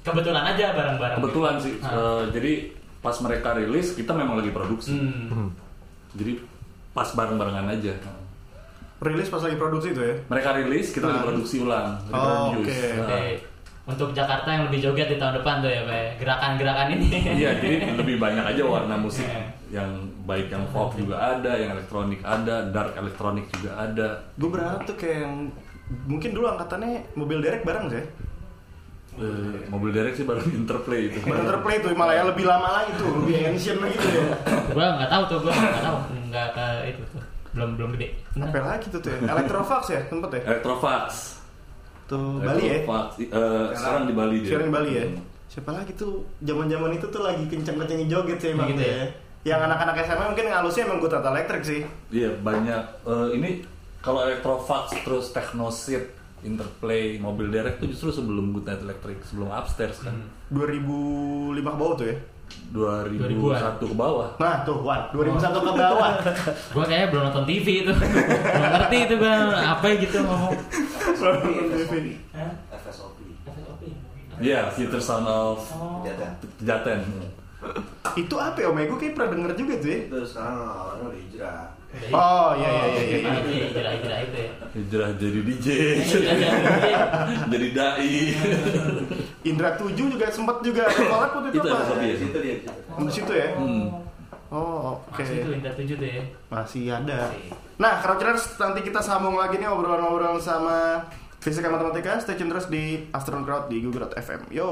Speaker 4: kebetulan aja bareng-bareng.
Speaker 5: kebetulan sih
Speaker 4: Ah.
Speaker 5: eh, jadi pas mereka rilis kita memang lagi produksi
Speaker 4: Hmm.
Speaker 5: jadi pas bareng-barengan aja
Speaker 3: Rilis pas lagi produksi itu ya?
Speaker 5: mereka rilis kita lagi
Speaker 3: Ah.
Speaker 5: produksi ulang
Speaker 3: Oh,
Speaker 5: produce.
Speaker 3: oke.
Speaker 5: Nah.
Speaker 4: Oke. Untuk Jakarta yang lebih joget di tahun depan tuh ya, Pak. Gerakan-gerakan ini.
Speaker 5: Iya, jadi lebih banyak aja warna musik
Speaker 4: Iya.
Speaker 5: yang baik yang folk juga ada, yang elektronik ada, dark elektronik juga ada.
Speaker 3: Gue berharap tuh kayak yang mungkin dulu angkatannya mobil derek bareng sih.
Speaker 5: Eh, mobil derek sih baru interplay itu.
Speaker 3: Baru terplay tuh malah ya lebih lama lagi tuh, lebih ancient lagi tuh ya.
Speaker 4: gua nggak tahu tuh, gua nggak tahu, nggak ke itu tuh. Belum belum gede.
Speaker 3: Apa lagi tuh tuh ya? Electrofax ya sempet ya?
Speaker 5: Electrofax.
Speaker 3: Tuh
Speaker 7: Bali ya.
Speaker 5: Electrofax. Eh, sekarang di Bali dia.
Speaker 7: Sekarang di Bali ya.
Speaker 5: Hmm.
Speaker 7: Siapa lagi tuh zaman-zaman itu tuh lagi kenceng-kencengnya joget sih emang
Speaker 4: Gitu ya?
Speaker 7: ya. Yang anak-anak SMA mungkin ngalusnya emang Good Tata Electric sih.
Speaker 5: Iya banyak. Eh, ini kalau Electrofax terus Technoseat, Interplay, Mobil Direct tuh justru sebelum Good Night Electric, sebelum Upstairs kan.
Speaker 7: Hmm. 2005 ke bawah tuh ya.
Speaker 5: 2001 ke bawah.
Speaker 7: Nah tuh, Wan, 2001 ke bawah.
Speaker 4: Gua kayaknya belum nonton TV itu. belum ngerti itu gua apa gitu ngomong.
Speaker 2: FSOP
Speaker 5: Iya, Future Sound of
Speaker 2: Jaten
Speaker 5: Jaten.
Speaker 7: Itu apa ya Om Ego kayak pernah denger juga tuh ya.
Speaker 2: itu sekarang orangnya udah hijrah
Speaker 7: Oh iya iya iya iya.
Speaker 4: Ah, iya, Hijrah-hijrah itu ya.
Speaker 5: Hijrah jadi DJ,
Speaker 4: Hijrah jadi
Speaker 5: dai.
Speaker 7: Indra 7 juga sempat juga collab waktu itu
Speaker 5: Itu
Speaker 7: apa?
Speaker 5: FSOP ya?
Speaker 2: di situ dia di situ.
Speaker 7: Ya.
Speaker 5: Hmm.
Speaker 7: Oh, oke.
Speaker 4: Masih itu Indah 7 tuh ya.
Speaker 7: Masih ada. Nah, Crouchers nanti kita sambung lagi nih obrolan-obrolan sama fisika matematika. Stay tune terus di Astronaut Crowd di Google.fm. Yo.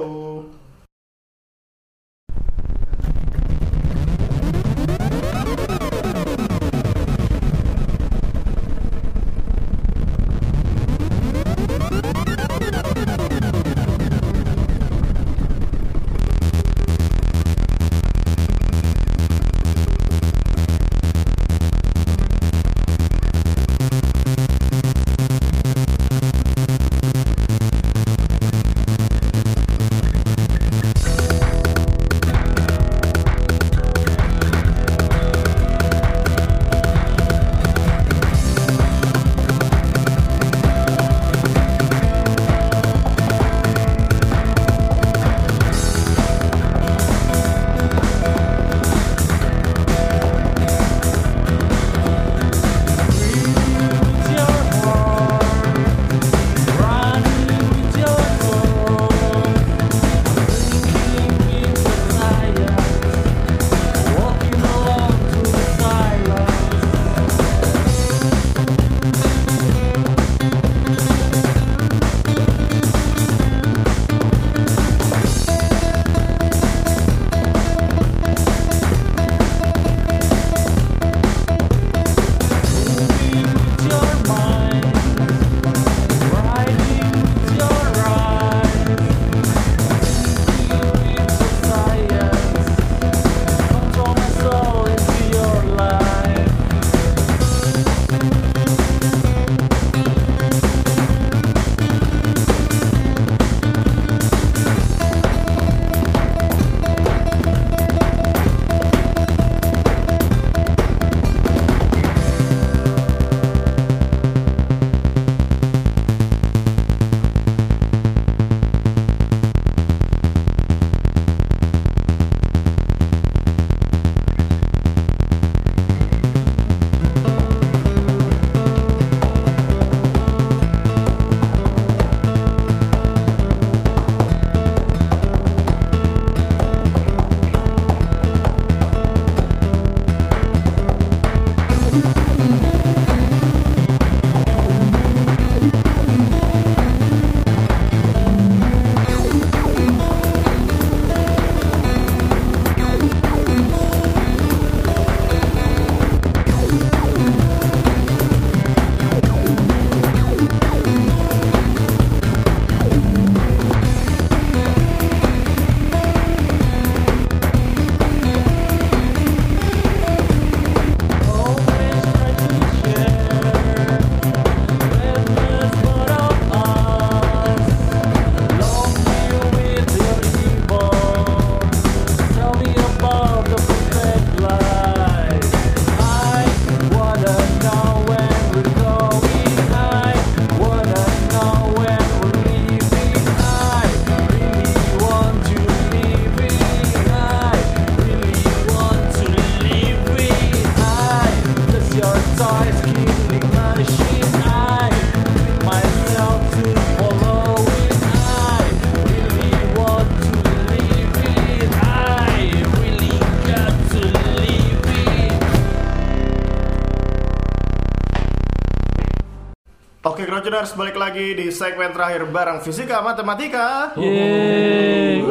Speaker 7: Oke, Crouchers balik lagi di segmen terakhir bareng Fisika Matematika.
Speaker 4: Yeay.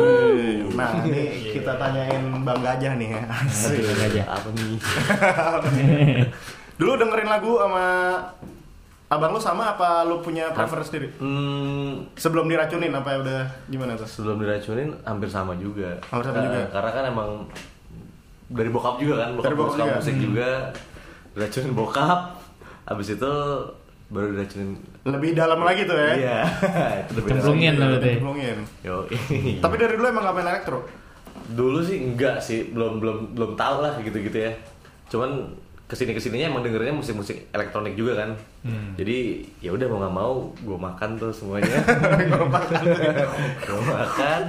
Speaker 7: Nah, ini kita tanyain Bang Gajah nih ya. Asik.
Speaker 4: aja.
Speaker 3: Apa nih?
Speaker 7: Dulu dengerin lagu sama
Speaker 3: Abang lu sama apa lu punya prefer sendiri?
Speaker 6: Hmm,
Speaker 3: Sebelum diracunin apa ya udah gimana tuh?
Speaker 6: sebelum diracunin hampir sama juga.
Speaker 3: Hampir sama
Speaker 6: Eh,
Speaker 3: juga.
Speaker 6: Karena kan emang dari bokap juga kan, bokap,
Speaker 3: Dari bokap juga.
Speaker 6: musik juga. Diracunin bokap. Habis itu baru diracunin.
Speaker 3: Lebih dalam lagi tuh ya.
Speaker 6: Iya.
Speaker 4: Cemplungin lah berarti.
Speaker 3: Cemplungin.
Speaker 6: Yo.
Speaker 3: Tapi dari dulu emang ngapain elektro?
Speaker 6: dulu sih enggak sih, belum belum belum tahu lah gitu-gitu ya. Cuman ke sini ke sininya emang dengernya musik-musik elektronik juga kan.
Speaker 4: Hmm.
Speaker 6: Jadi ya udah mau nggak mau gue makan tuh semuanya. gue makan,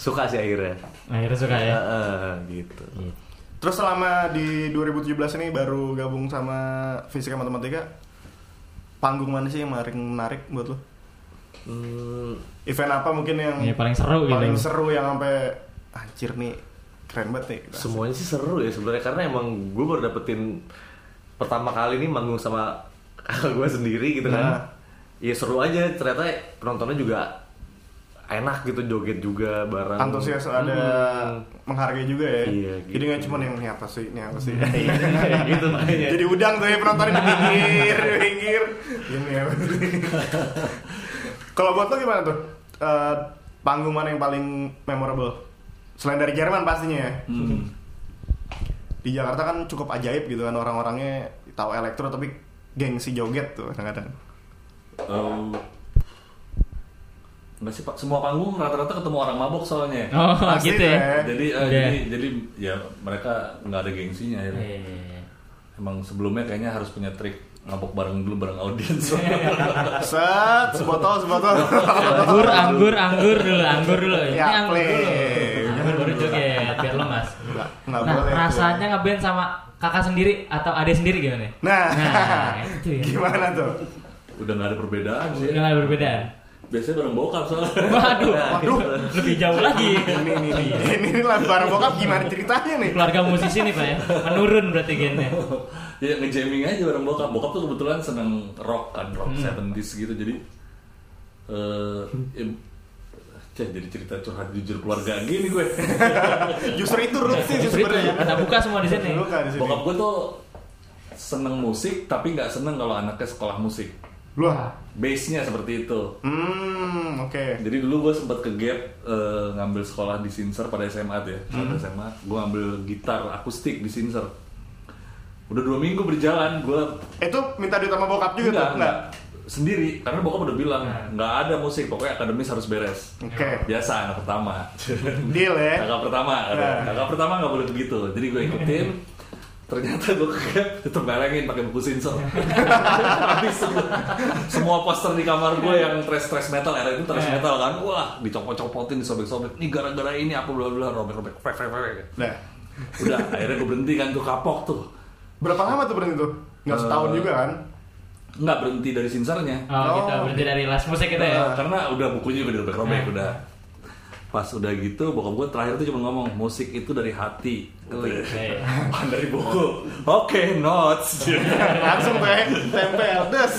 Speaker 6: suka sih akhirnya.
Speaker 4: Akhirnya suka ya.
Speaker 6: Heeh, gitu.
Speaker 3: Terus selama di 2017 ini baru gabung sama fisika matematika, panggung mana sih yang paling menarik buat lo?
Speaker 6: Hmm,
Speaker 3: Event apa mungkin yang
Speaker 4: Iya, paling seru gitu.
Speaker 3: paling seru yang sampai anjir nih keren banget nih.
Speaker 6: semuanya sih seru ya sebenarnya karena emang gue baru dapetin pertama kali nih manggung sama kakak gue sendiri gitu
Speaker 3: Nah.
Speaker 6: kan. Ya seru aja ternyata penontonnya juga enak gitu joget juga bareng.
Speaker 3: Antusias ada
Speaker 6: Hmm.
Speaker 3: menghargai juga ya.
Speaker 6: Iya, gitu.
Speaker 3: Jadi nggak cuma yang ini apa sih, ini apa sih.
Speaker 6: Kayak gitu.
Speaker 3: Jadi udang tuh ya penontonnya di Ini sih. Kalau buat lo gimana tuh? Eh, panggung mana yang paling memorable? Selain dari Jerman pastinya ya.
Speaker 5: Hmm.
Speaker 3: Di Jakarta kan cukup ajaib gitu kan orang-orangnya tahu elektro tapi gengsi joget tuh kadang-kadang.
Speaker 5: Eh, Enggak sih pak, semua panggung rata-rata ketemu orang mabok soalnya.
Speaker 4: Oh,
Speaker 3: Pasti
Speaker 4: gitu
Speaker 3: tuh
Speaker 4: ya.
Speaker 5: Jadi, eh,
Speaker 4: Udah.
Speaker 5: jadi, jadi ya mereka nggak ada gengsinya ya.
Speaker 4: Iya.
Speaker 5: Emang sebelumnya kayaknya harus punya trik ngabok bareng dulu bareng audiens.
Speaker 3: Set, sebotol, sebotol.
Speaker 4: Anggur, anggur, anggur dulu, anggur dulu. Ini
Speaker 3: Ya,
Speaker 4: anggur
Speaker 3: play.
Speaker 4: dulu. Anggur baru joget, biar lemas.
Speaker 3: Nggak, nggak
Speaker 4: Nah,
Speaker 3: boleh.
Speaker 4: rasanya ngeband sama kakak sendiri atau adik sendiri gimana?
Speaker 3: Nah,
Speaker 4: Nah, itu ya.
Speaker 3: gimana tuh?
Speaker 5: Udah nggak ada perbedaan sih.
Speaker 4: Udah nggak berbeda.
Speaker 5: Biasanya bareng bokap soalnya.
Speaker 4: Waduh,
Speaker 3: Waduh.
Speaker 4: lebih jauh lagi.
Speaker 3: Ini, ini, ini, ini, ini lah bareng bokap gimana ceritanya nih?
Speaker 4: Keluarga musisi nih pak ya, menurun berarti gennya.
Speaker 5: Ya ngejamming aja bareng bokap. Bokap tuh kebetulan seneng rock kan, rock
Speaker 4: Hmm.
Speaker 5: 70s gitu. Jadi eh ya, Cah, jadi cerita curhat jujur keluarga gini gue.
Speaker 3: Justru itu root sih sebenarnya.
Speaker 4: kita buka semua di sini.
Speaker 3: Buka di sini.
Speaker 5: Bokap gue tuh seneng musik tapi nggak seneng kalau anaknya sekolah musik.
Speaker 3: Wah.
Speaker 5: Base-nya seperti itu.
Speaker 3: Hmm, oke.
Speaker 5: Jadi dulu gue sempat ke gap eh, ngambil sekolah di Sinser pada SMA tuh ya. Pada SMA, gue ngambil gitar akustik di Sinser. Udah dua minggu berjalan, gue
Speaker 3: Itu minta duit sama bokap juga
Speaker 5: enggak,
Speaker 3: tuh?
Speaker 5: enggak. Sendiri, karena bokap udah bilang nggak ada musik, pokoknya akademis harus beres.
Speaker 3: Oke.
Speaker 5: Biasa anak pertama.
Speaker 3: Deal ya.
Speaker 5: kakak pertama.
Speaker 3: Nah.
Speaker 5: kakak pertama nggak boleh begitu. Jadi gue ikutin. Ternyata gue gap, tetep belengin pakai buku Sinser. Habis semua, semua poster di kamar gue yang trash trash metal era itu trash
Speaker 4: Nah.
Speaker 5: metal kan, wah dicopot-copotin, disobek-sobek. Nih gara-gara ini apa bla bla fek fek.
Speaker 3: Nah,
Speaker 5: Udah, akhirnya gue berhenti kan tuh kapok tuh.
Speaker 3: Berapa lama tuh berhenti tuh? Nggak setahun
Speaker 5: Eh,
Speaker 3: juga kan?
Speaker 5: Nggak berhenti dari Sinsernya.
Speaker 4: Oh, gitu,
Speaker 3: Oh.
Speaker 4: berarti dari les musik gitu
Speaker 5: Eh,
Speaker 4: ya.
Speaker 5: karena udah bukunya udah robek-robek
Speaker 4: Nah.
Speaker 5: udah pas udah gitu bokap gue terakhir tuh cuma ngomong musik itu dari hati.
Speaker 4: Iya.
Speaker 5: Bukan dari buku oke notes
Speaker 3: Langsung ya, tempel, des.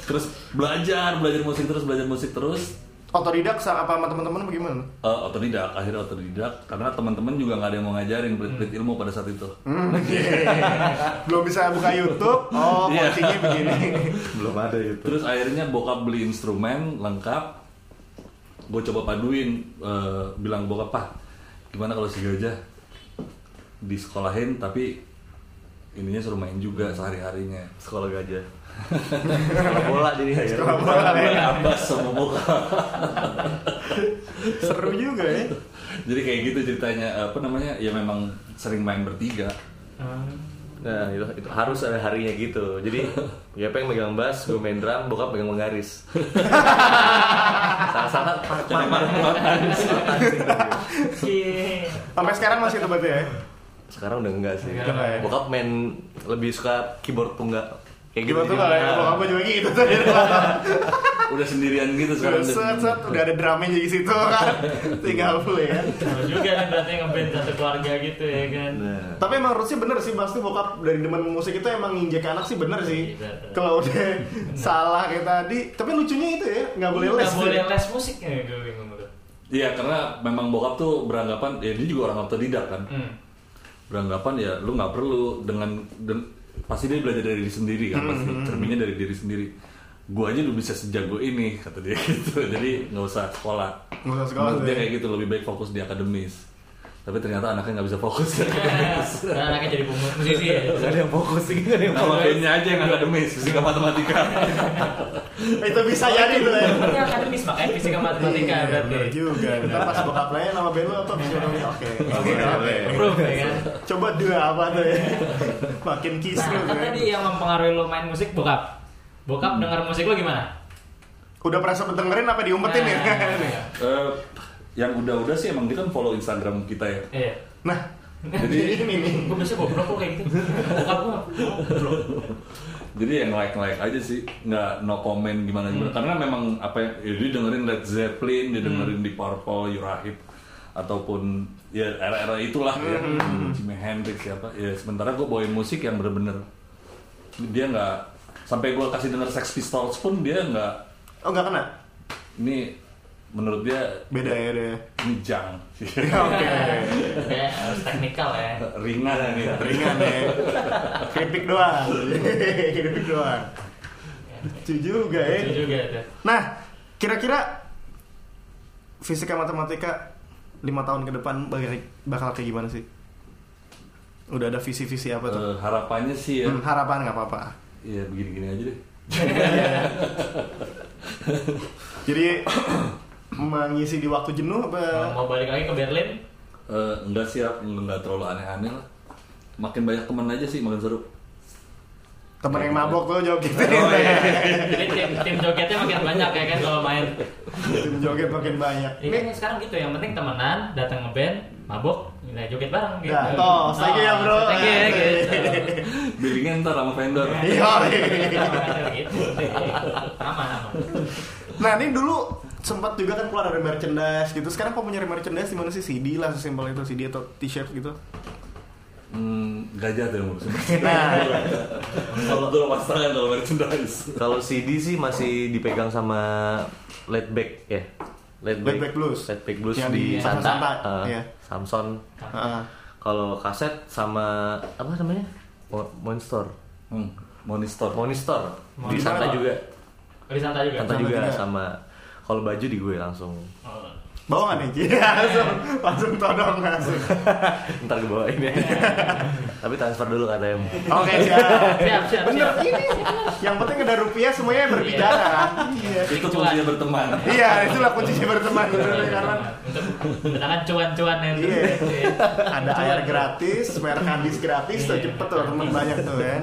Speaker 5: terus belajar belajar musik terus belajar musik terus
Speaker 3: Otodidak sa- apa sama teman-teman bagaimana?
Speaker 5: Eh, otodidak akhirnya otodidak karena teman-teman juga nggak ada yang mau ngajarin pelit-pelit ilmu pada saat itu
Speaker 3: Hmm, Belum bisa buka YouTube. Oh,
Speaker 5: Iya.
Speaker 3: kuncinya begini.
Speaker 6: belum ada itu.
Speaker 5: terus akhirnya bokap beli instrumen lengkap gue coba paduin eh, bilang bokap pak gimana kalau si gajah disekolahin tapi ininya suruh main juga sehari harinya
Speaker 6: Sekolah gajah. Sekolah bola jadi ya.
Speaker 3: Sekolah bola ya.
Speaker 5: Abbas sama bokap
Speaker 3: Seru juga ya.
Speaker 5: jadi kayak gitu ceritanya apa namanya ya memang sering main bertiga
Speaker 6: Nah itu, itu harus ada harinya gitu. Jadi ya pengen megang bass, gue main drum, bokap pegang menggaris. Salah-salah.
Speaker 4: Iya.
Speaker 3: Sampai sekarang masih itu berarti ya?
Speaker 6: Sekarang udah enggak sih.
Speaker 4: Udah enggak
Speaker 3: ya?
Speaker 6: Bokap main lebih suka keyboard tunggal. Kayak
Speaker 3: Gimana tuh kalau ya? Bokap gue juga gitu tuh.
Speaker 5: udah sendirian gitu sekarang
Speaker 3: Set, set, udah ada drumnya di situ kan. Tinggal play ya.
Speaker 4: Sama juga kan berarti ngeband satu keluarga gitu ya kan.
Speaker 6: Nah,
Speaker 3: Tapi emang harusnya bener sih pasti bokap dari demen musik itu emang nginjek anak sih bener sih.
Speaker 4: Iya.
Speaker 3: Kalau udah salah kayak tadi, tapi lucunya itu ya nggak boleh les.
Speaker 4: Nggak boleh les musik ya gue bingung.
Speaker 5: Iya karena memang bokap tuh beranggapan ya dia juga orang otodidak kan
Speaker 4: Hmm.
Speaker 5: Beranggapan ya lu nggak perlu dengan den- pasti dia belajar dari diri sendiri kan pasti cerminnya dari diri sendiri. Gue aja udah bisa sejago ini kata dia gitu. Jadi nggak usah sekolah.
Speaker 3: Nggak usah sekolah,
Speaker 5: Menurut dia
Speaker 3: ya.
Speaker 5: kayak gitu lebih baik fokus di akademis tapi ternyata anaknya nggak bisa fokus
Speaker 4: Dan anaknya jadi musisi ya.
Speaker 6: Gak ada yang fokus sih, gak ada yang
Speaker 5: nama
Speaker 6: fokus.
Speaker 5: bandnya aja yang akademis fisika matematika
Speaker 3: Itu bisa jadi tuh ya.
Speaker 4: Akademis makanya fisika matematika
Speaker 3: Iya,
Speaker 4: berarti.
Speaker 3: bener juga. Ntar pas buka play nama band lu apa psikologi. Oke. Oke. Oke.
Speaker 4: Ya kan.
Speaker 3: Coba dua apa tuh ya? Makin kisru
Speaker 4: Nah, kan tadi yang mempengaruhi lo main musik bokap. Bokap denger musik lo gimana?
Speaker 3: Udah pernah sempet dengerin apa diumpetin ya?
Speaker 5: Yang udah-udah sih emang dia kan follow Instagram kita ya
Speaker 4: Iya.
Speaker 3: Nah,
Speaker 5: Jadi-
Speaker 3: ini nih.
Speaker 4: Gue biasa goblok kok kayak gitu. Bokap gue goblok.
Speaker 5: jadi yang like like aja sih nggak no comment gimana gimana karena memang apa ya, ya dia dengerin Led Zeppelin dia dengerin di Purple Urahip ataupun ya era-era itulah ya Jimi Hendrix siapa ya sementara gue bawain musik yang bener-bener dia nggak sampai gue kasih denger Sex Pistols pun dia nggak
Speaker 3: Oh nggak kena?
Speaker 5: ini menurut dia
Speaker 3: Beda ya deh.
Speaker 5: ini jang
Speaker 3: Oke.
Speaker 4: Kayak harus teknikal ya.
Speaker 5: ringan ini
Speaker 3: Ringan ya. Keripik doang. Keripik doang. Lucu juga ya.
Speaker 4: Itu juga tuh.
Speaker 3: Nah, kira-kira fisika matematika lima tahun ke depan bakal, kayak gimana sih? Udah ada visi-visi apa tuh?
Speaker 5: Eh, harapannya sih ya
Speaker 3: Hmm, harapan nggak apa-apa.
Speaker 5: ya begini-gini aja deh
Speaker 3: Jadi mengisi di waktu jenuh
Speaker 4: Mau-
Speaker 3: apa?
Speaker 4: Mau balik lagi ke Berlin?
Speaker 5: Eh, enggak sih enggak terlalu aneh-aneh lah makin banyak teman aja sih makin seru
Speaker 3: Temen yang mabok tuh joget.
Speaker 4: Jadi tim, tim jogetnya makin banyak ya kan kalau main.
Speaker 3: Tim joget makin banyak.
Speaker 4: Ya kan sekarang gitu, yang penting temenan, datang ngeband, mabok, nah joget bareng gitu.
Speaker 3: Dah, toh, thank you ya, bro.
Speaker 4: Thank you ya gitu.
Speaker 5: billingnya ntar sama vendor
Speaker 3: Iya.
Speaker 4: gitu. Aman, aman.
Speaker 3: Nah ini dulu sempat juga kan keluar ada merchandise gitu. Sekarang kok punya merchandise di mana sih CD lah sesimpel itu CD atau t-shirt gitu.
Speaker 5: hmm, gajah tuh yang
Speaker 3: Nah,
Speaker 5: kalau tuh lepas tangan kalau merchandise
Speaker 6: Kalau CD sih masih dipegang sama Letback ya.
Speaker 3: Letback Blues.
Speaker 6: Letback Blues
Speaker 3: Yang
Speaker 6: di,
Speaker 3: di
Speaker 6: Santa.
Speaker 3: Santa,
Speaker 6: eh,
Speaker 3: iya.
Speaker 6: Samson.
Speaker 3: Heeh.
Speaker 6: Kalau kaset sama apa namanya? Mo- Monster.
Speaker 5: hmm, monistor
Speaker 6: Monistor di Santa juga.
Speaker 4: Oh, di Santa juga.
Speaker 6: Santa juga. sama kalau baju di gue langsung.
Speaker 4: Oh.
Speaker 3: bawa nggak nih? Iya, langsung langsung todong langsung.
Speaker 6: Ntar gue bawain ya. Tapi transfer dulu ATM.
Speaker 3: Oke siap.
Speaker 4: Siap, siap,
Speaker 3: Bener
Speaker 4: siap.
Speaker 3: ini. Yang penting ada rupiah semuanya berbicara. Iya.
Speaker 5: itu kuncinya berteman
Speaker 3: Iya, itulah kuncinya berteman bener karena
Speaker 4: mendatangkan cuan-cuan yang itu.
Speaker 3: Iya. ada air gratis, merek hadis gratis, tuh
Speaker 4: Iya.
Speaker 3: cepet tuh temen banyak tuh kan.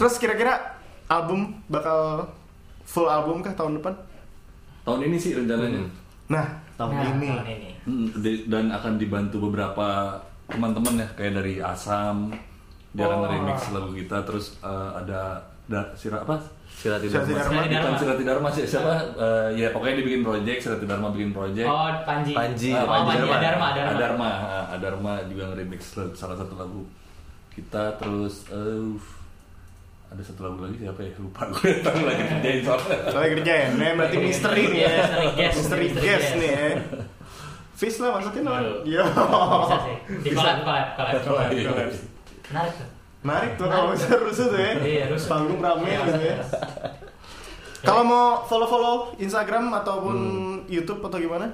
Speaker 3: Terus kira-kira album bakal full album kah tahun depan?
Speaker 5: Tahun ini sih rencananya
Speaker 3: Nah, tahun
Speaker 4: Nah,
Speaker 3: ini.
Speaker 4: tahun ini.
Speaker 5: Hmm, dan akan dibantu beberapa teman-teman ya kayak dari Asam dia akan
Speaker 4: Oh.
Speaker 5: remix lagu kita terus eh, ada da, sira apa
Speaker 6: Sirati
Speaker 3: Sirati
Speaker 6: Dharma.
Speaker 3: Dharma.
Speaker 4: Sirati
Speaker 5: bukan
Speaker 4: Dharma.
Speaker 5: Sirati Dharma sih siapa Eh, ya pokoknya dia bikin project Sirati Dharma bikin project
Speaker 4: Oh, Panji.
Speaker 6: Panji.
Speaker 5: Ah,
Speaker 4: Oh,
Speaker 5: Panji
Speaker 4: Panji
Speaker 5: Dharma.
Speaker 4: Adarma, Adarma.
Speaker 5: Adarma, ah, Adarma juga nge-remix salah satu lagu kita terus eh, ada satu lagu lagi siapa ya lupa gue tapi lagi kerjain soalnya
Speaker 3: Soalnya kerjain, nih berarti misteri nih ya.
Speaker 4: Misteri guest,
Speaker 3: nih ya. Fish lah masukin lah. Yo.
Speaker 4: Bisa sih. Di collab, collab, collab.
Speaker 3: Collab.
Speaker 4: Menarik tuh.
Speaker 3: Menarik tuh kalau bisa rusuh tuh ya.
Speaker 4: Iya, rusuh.
Speaker 3: Panggung rame
Speaker 4: Iya,
Speaker 3: gitu ya.
Speaker 4: iya.
Speaker 3: Kalau mau follow-follow Instagram ataupun YouTube atau gimana?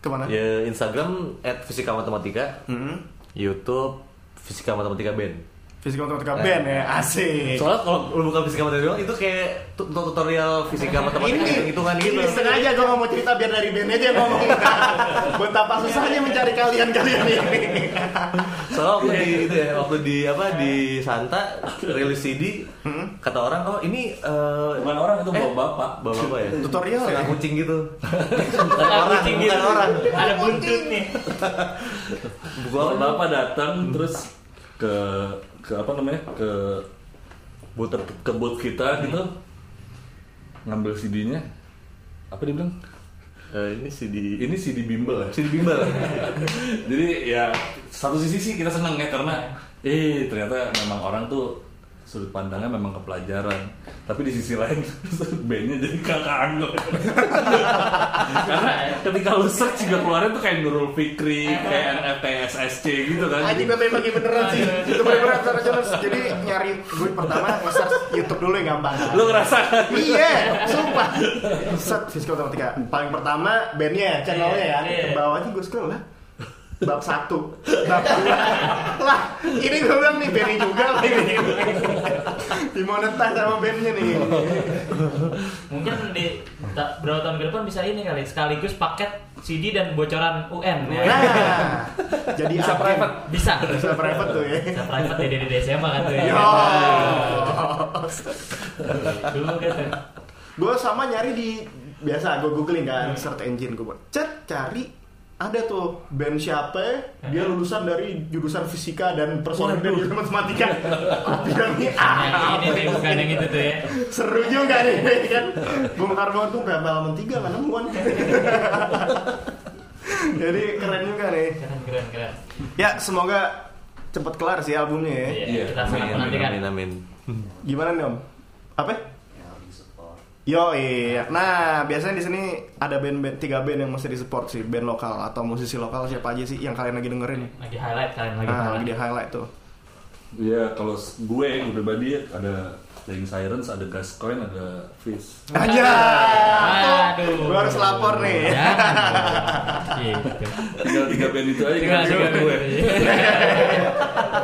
Speaker 3: Ke mana?
Speaker 6: Ya Instagram @fisikamatematika,
Speaker 3: Hmm.
Speaker 6: YouTube Fisika Matematika Band.
Speaker 3: Fisika matematika band ya, asik.
Speaker 6: Soalnya kalau lu bukan fisika matematika doang, itu kayak tu- tutorial fisika matematika
Speaker 3: ini
Speaker 6: hitungan gitu.
Speaker 3: ini sengaja gue mau cerita biar dari band aja yang ngomong betapa susahnya mencari kalian kalian ini
Speaker 6: Soalnya waktu di itu ya, waktu di apa di Santa rilis CD, kata orang, "Oh, ini
Speaker 5: bukan orang itu bawa
Speaker 6: eh,
Speaker 5: bapak
Speaker 6: bawa apa ya?
Speaker 3: Tutorial ya?
Speaker 6: kucing gitu.
Speaker 4: Bukan
Speaker 6: orang, bukan orang.
Speaker 4: Ada buntut nih.
Speaker 5: Bapak bapak datang terus ke ke apa namanya ke booth ke booth kita gitu. Ngambil CD-nya apa dia bilang?
Speaker 6: Eh, ini CD
Speaker 5: ini CD bimbel ya?
Speaker 6: CD bimbel.
Speaker 5: jadi ya satu sisi sih kita seneng ya karena eh ternyata memang orang tuh sudut pandangnya memang ke pelajaran tapi di sisi lain bandnya jadi kakak anggap karena ketika lu search juga keluarnya tuh kayak Nurul Fikri kayak FTSSC gitu kan
Speaker 3: gue bagi beneran sih. Itu cara jelas. Jadi nyari gue pertama nge-search YouTube dulu yang gampang.
Speaker 5: lu ngerasa kan?
Speaker 3: Iya, sumpah. Set fisikal matematika. Paling pertama bandnya, channelnya ya.
Speaker 4: Iya.
Speaker 3: Ke bawahnya gue scroll lah. Bab satu, bab dua. Lah, ini gue bilang nih bandnya juga lah ini. Dimonetas sama bandnya nih.
Speaker 4: Mungkin di ta- berapa tahun ke depan bisa ini kali sekaligus paket CD dan bocoran UN ya.
Speaker 3: Nah, jadi
Speaker 5: Bisa
Speaker 3: agen.
Speaker 5: private.
Speaker 4: Bisa.
Speaker 3: Bisa private tuh ya.
Speaker 4: Bisa private ya dari SMA kan tuh ya.
Speaker 3: Yo.
Speaker 4: Dulu kan tuh.
Speaker 3: gue sama nyari di biasa gue googling kan search engine gue cek cari ada tuh band siapa dia lulusan dari jurusan fisika dan personal dan jurusan matematika nih ah
Speaker 4: ini nih bukan yang itu tuh ya.
Speaker 3: seru juga nih kan Bung Karno tuh sampai halaman tiga kan nemuan jadi keren juga nih
Speaker 4: Keren keren keren.
Speaker 3: ya semoga cepet kelar sih albumnya ya
Speaker 4: Iya,
Speaker 5: Iya,
Speaker 4: kita sangat
Speaker 6: Amin,
Speaker 4: menantikan.
Speaker 6: amin, amin.
Speaker 3: gimana nih om apa. Yo iya. Nah biasanya di sini ada band-band tiga band yang mesti disupport sih band lokal atau musisi lokal siapa aja sih yang kalian lagi dengerin?
Speaker 4: Lagi highlight kalian lagi
Speaker 3: Nah, lagi
Speaker 4: highlight.
Speaker 3: di highlight tuh.
Speaker 5: Iya, kalau gue gue pribadi ada Flying Sirens, ada Gascoigne, ada Fish.
Speaker 3: Aja.
Speaker 4: Aduh.
Speaker 3: Gue harus lapor nih.
Speaker 4: Gitu.
Speaker 5: Tinggal tiga band itu aja kita
Speaker 4: juga
Speaker 5: gue.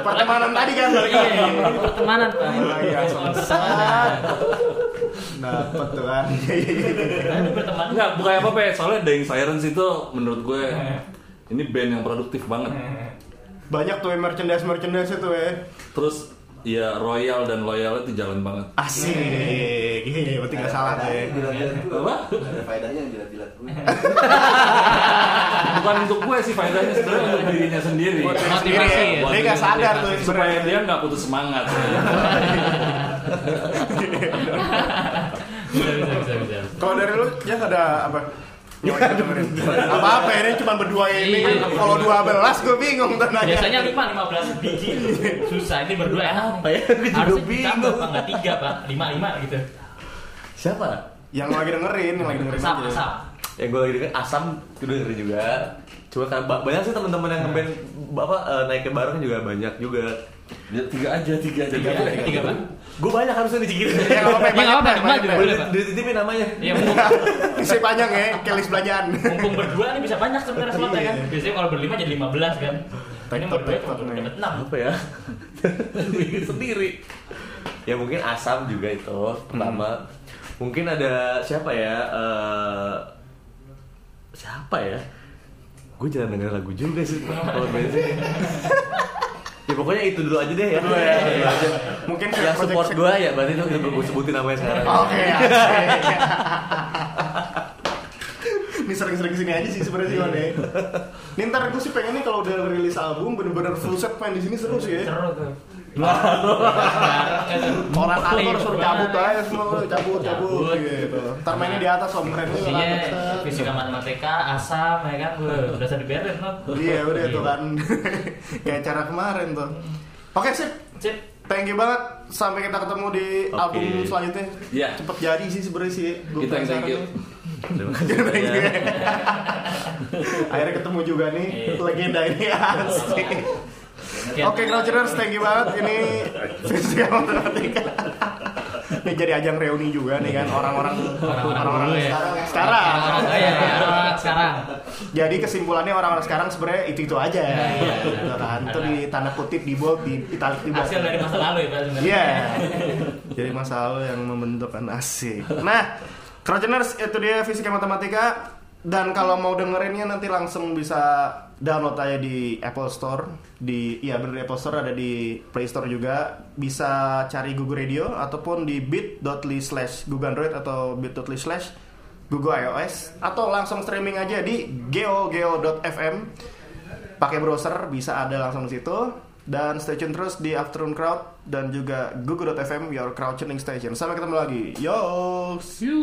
Speaker 3: Pertemanan tadi kan balik
Speaker 4: Iya,
Speaker 3: lagi.
Speaker 4: ini pertemanan.
Speaker 3: Oh, iya. Dapet tuh kan.
Speaker 5: Enggak, bukan apa apa soalnya Dying Sirens itu menurut gue ini band yang produktif banget.
Speaker 3: Banyak tuh merchandise merchandise itu ya.
Speaker 5: Terus ya royal dan loyal itu jalan banget.
Speaker 3: Asik. Iya, berarti nggak salah tuh ya.
Speaker 5: Apa?
Speaker 2: Ada faedahnya yang jilat-jilat gue.
Speaker 5: Bukan untuk gue sih faedahnya sebenarnya untuk dirinya sendiri.
Speaker 3: Buat diri
Speaker 4: Motivasi
Speaker 3: sendiri ya.
Speaker 4: ya.
Speaker 3: Dia nggak sadar tuh
Speaker 5: supaya dia nggak putus semangat.
Speaker 4: Bisa bisa bisa bisa.
Speaker 3: Kalau dari lu ya ada apa? apa apa ini cuma berdua ini
Speaker 4: Iya.
Speaker 3: kalau dua belas gue bingung tuh nanya
Speaker 4: Biasanya 5 15 biji. Susah ini berdua enak.
Speaker 6: Apa ya? Gue juga
Speaker 4: Harusnya
Speaker 6: bingung.
Speaker 4: ditambah Pak, enggak 3, Pak. 5 5 gitu.
Speaker 6: Siapa?
Speaker 3: yang lagi dengerin yang lagi dengerin
Speaker 4: Asap
Speaker 3: aja
Speaker 4: asap.
Speaker 6: Yang gue lagi denger Asam, gue dengerin juga. Cuma kan ba- banyak sih teman-teman yang ngeband apa eh, naiknya bareng juga banyak juga.
Speaker 5: Ya, tiga aja, tiga aja.
Speaker 4: Tiga,
Speaker 5: Tiga,
Speaker 4: tiga, Pak.
Speaker 6: Gue banyak harusnya dicikirin.
Speaker 3: ya nggak apa-apa
Speaker 4: Ya, nggak apa-apa, lima juga boleh.
Speaker 6: Dititipin namanya.
Speaker 4: Iya, mumpung,
Speaker 3: Isi panjang ya list belanjaan
Speaker 4: mumpung berdua nih bisa banyak sebenarnya slotnya kan.
Speaker 3: Iya.
Speaker 4: Biasanya kalau berlima jadi 15 kan. Ini berdua cuma dapat 6.
Speaker 6: apa ya sendiri ya mungkin asam juga itu pertama mungkin ada siapa ya eh, siapa ya gue jarang denger lagu juga sih kalau bensin ya pokoknya itu dulu aja deh ya
Speaker 3: Dulu ya,
Speaker 6: Itu
Speaker 3: iya.
Speaker 6: aja.
Speaker 3: Mungkin
Speaker 6: yang support gue ya berarti itu udah gue sebutin namanya sekarang
Speaker 3: oke asik. ini sering-sering ke sini aja sih sebenarnya sih Wan, ya. Ini ntar gue sih pengen nih kalau udah rilis album bener-bener full set main di sini seru sih ya.
Speaker 4: Seru tuh.
Speaker 3: Orang kantor suruh cabut aja semua, cabut, cabut,
Speaker 4: Cabut.
Speaker 3: gitu. Ntar mainnya di atas om keren juga
Speaker 4: Iya,
Speaker 3: kan.
Speaker 4: fisika matematika, asam, ya kan, udah bisa diberes loh.
Speaker 3: Iya udah tuh kan Kayak cara kemarin tuh Oke sip
Speaker 4: Sip.
Speaker 3: Thank you banget Sampai kita ketemu di
Speaker 5: Oke.
Speaker 3: album selanjutnya
Speaker 5: Iya.
Speaker 3: Cepet jadi sih sebenarnya sih Gua
Speaker 5: Kita yang thank you.
Speaker 6: terima kasih.
Speaker 3: Thank
Speaker 6: banyak.
Speaker 3: Akhirnya ketemu juga nih
Speaker 4: Iya.
Speaker 3: Legenda ini asik
Speaker 4: Oke.
Speaker 3: Oke Crouchers thank you banget Ini Fisika Matematika Ini jadi ajang reuni juga nih kan Orang-orang
Speaker 4: Orang-orang ya.
Speaker 3: sekarang Sekarang
Speaker 4: Orang-orang iya, orang sekarang.
Speaker 3: Jadi kesimpulannya orang-orang sekarang sebenarnya itu itu aja,
Speaker 4: iya.
Speaker 3: gitu kan. Itu di tanda kutip di bold, di italic di
Speaker 4: Hasil dari masa lalu ya, Pak sebenarnya.
Speaker 3: Iya. Jadi masa lalu yang membentukkan asik. Nah, Crouchers itu dia fisika matematika. Dan kalau mau dengerinnya nanti langsung bisa download aja di Apple Store. Di iya bener di Apple Store ada di Play Store juga. Bisa cari Google Radio ataupun di bit.ly slash Google Android atau bit.ly slash Google iOS atau langsung streaming aja di geogeo.fm pakai browser bisa ada langsung di situ dan stay tune terus di Afternoon Crowd dan juga google.fm your crowd tuning station sampai ketemu lagi yo
Speaker 4: You.